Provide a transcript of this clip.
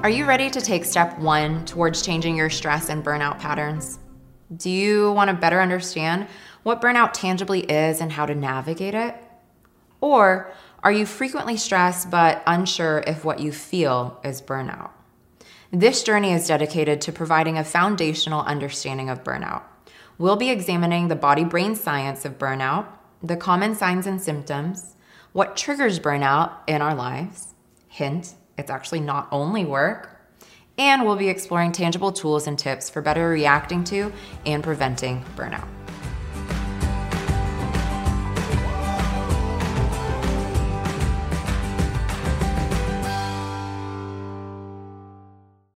Are you ready to take step one towards changing your stress and burnout patterns? Do you want to better understand what burnout tangibly is and how to navigate it? Or are you frequently stressed but unsure if what you feel is burnout? This journey is dedicated to providing a foundational understanding of burnout. We'll be examining the body brain science of burnout, the common signs and symptoms, what triggers burnout in our lives. Hint, it's actually not only work. And we'll be exploring tangible tools and tips for better reacting to and preventing burnout.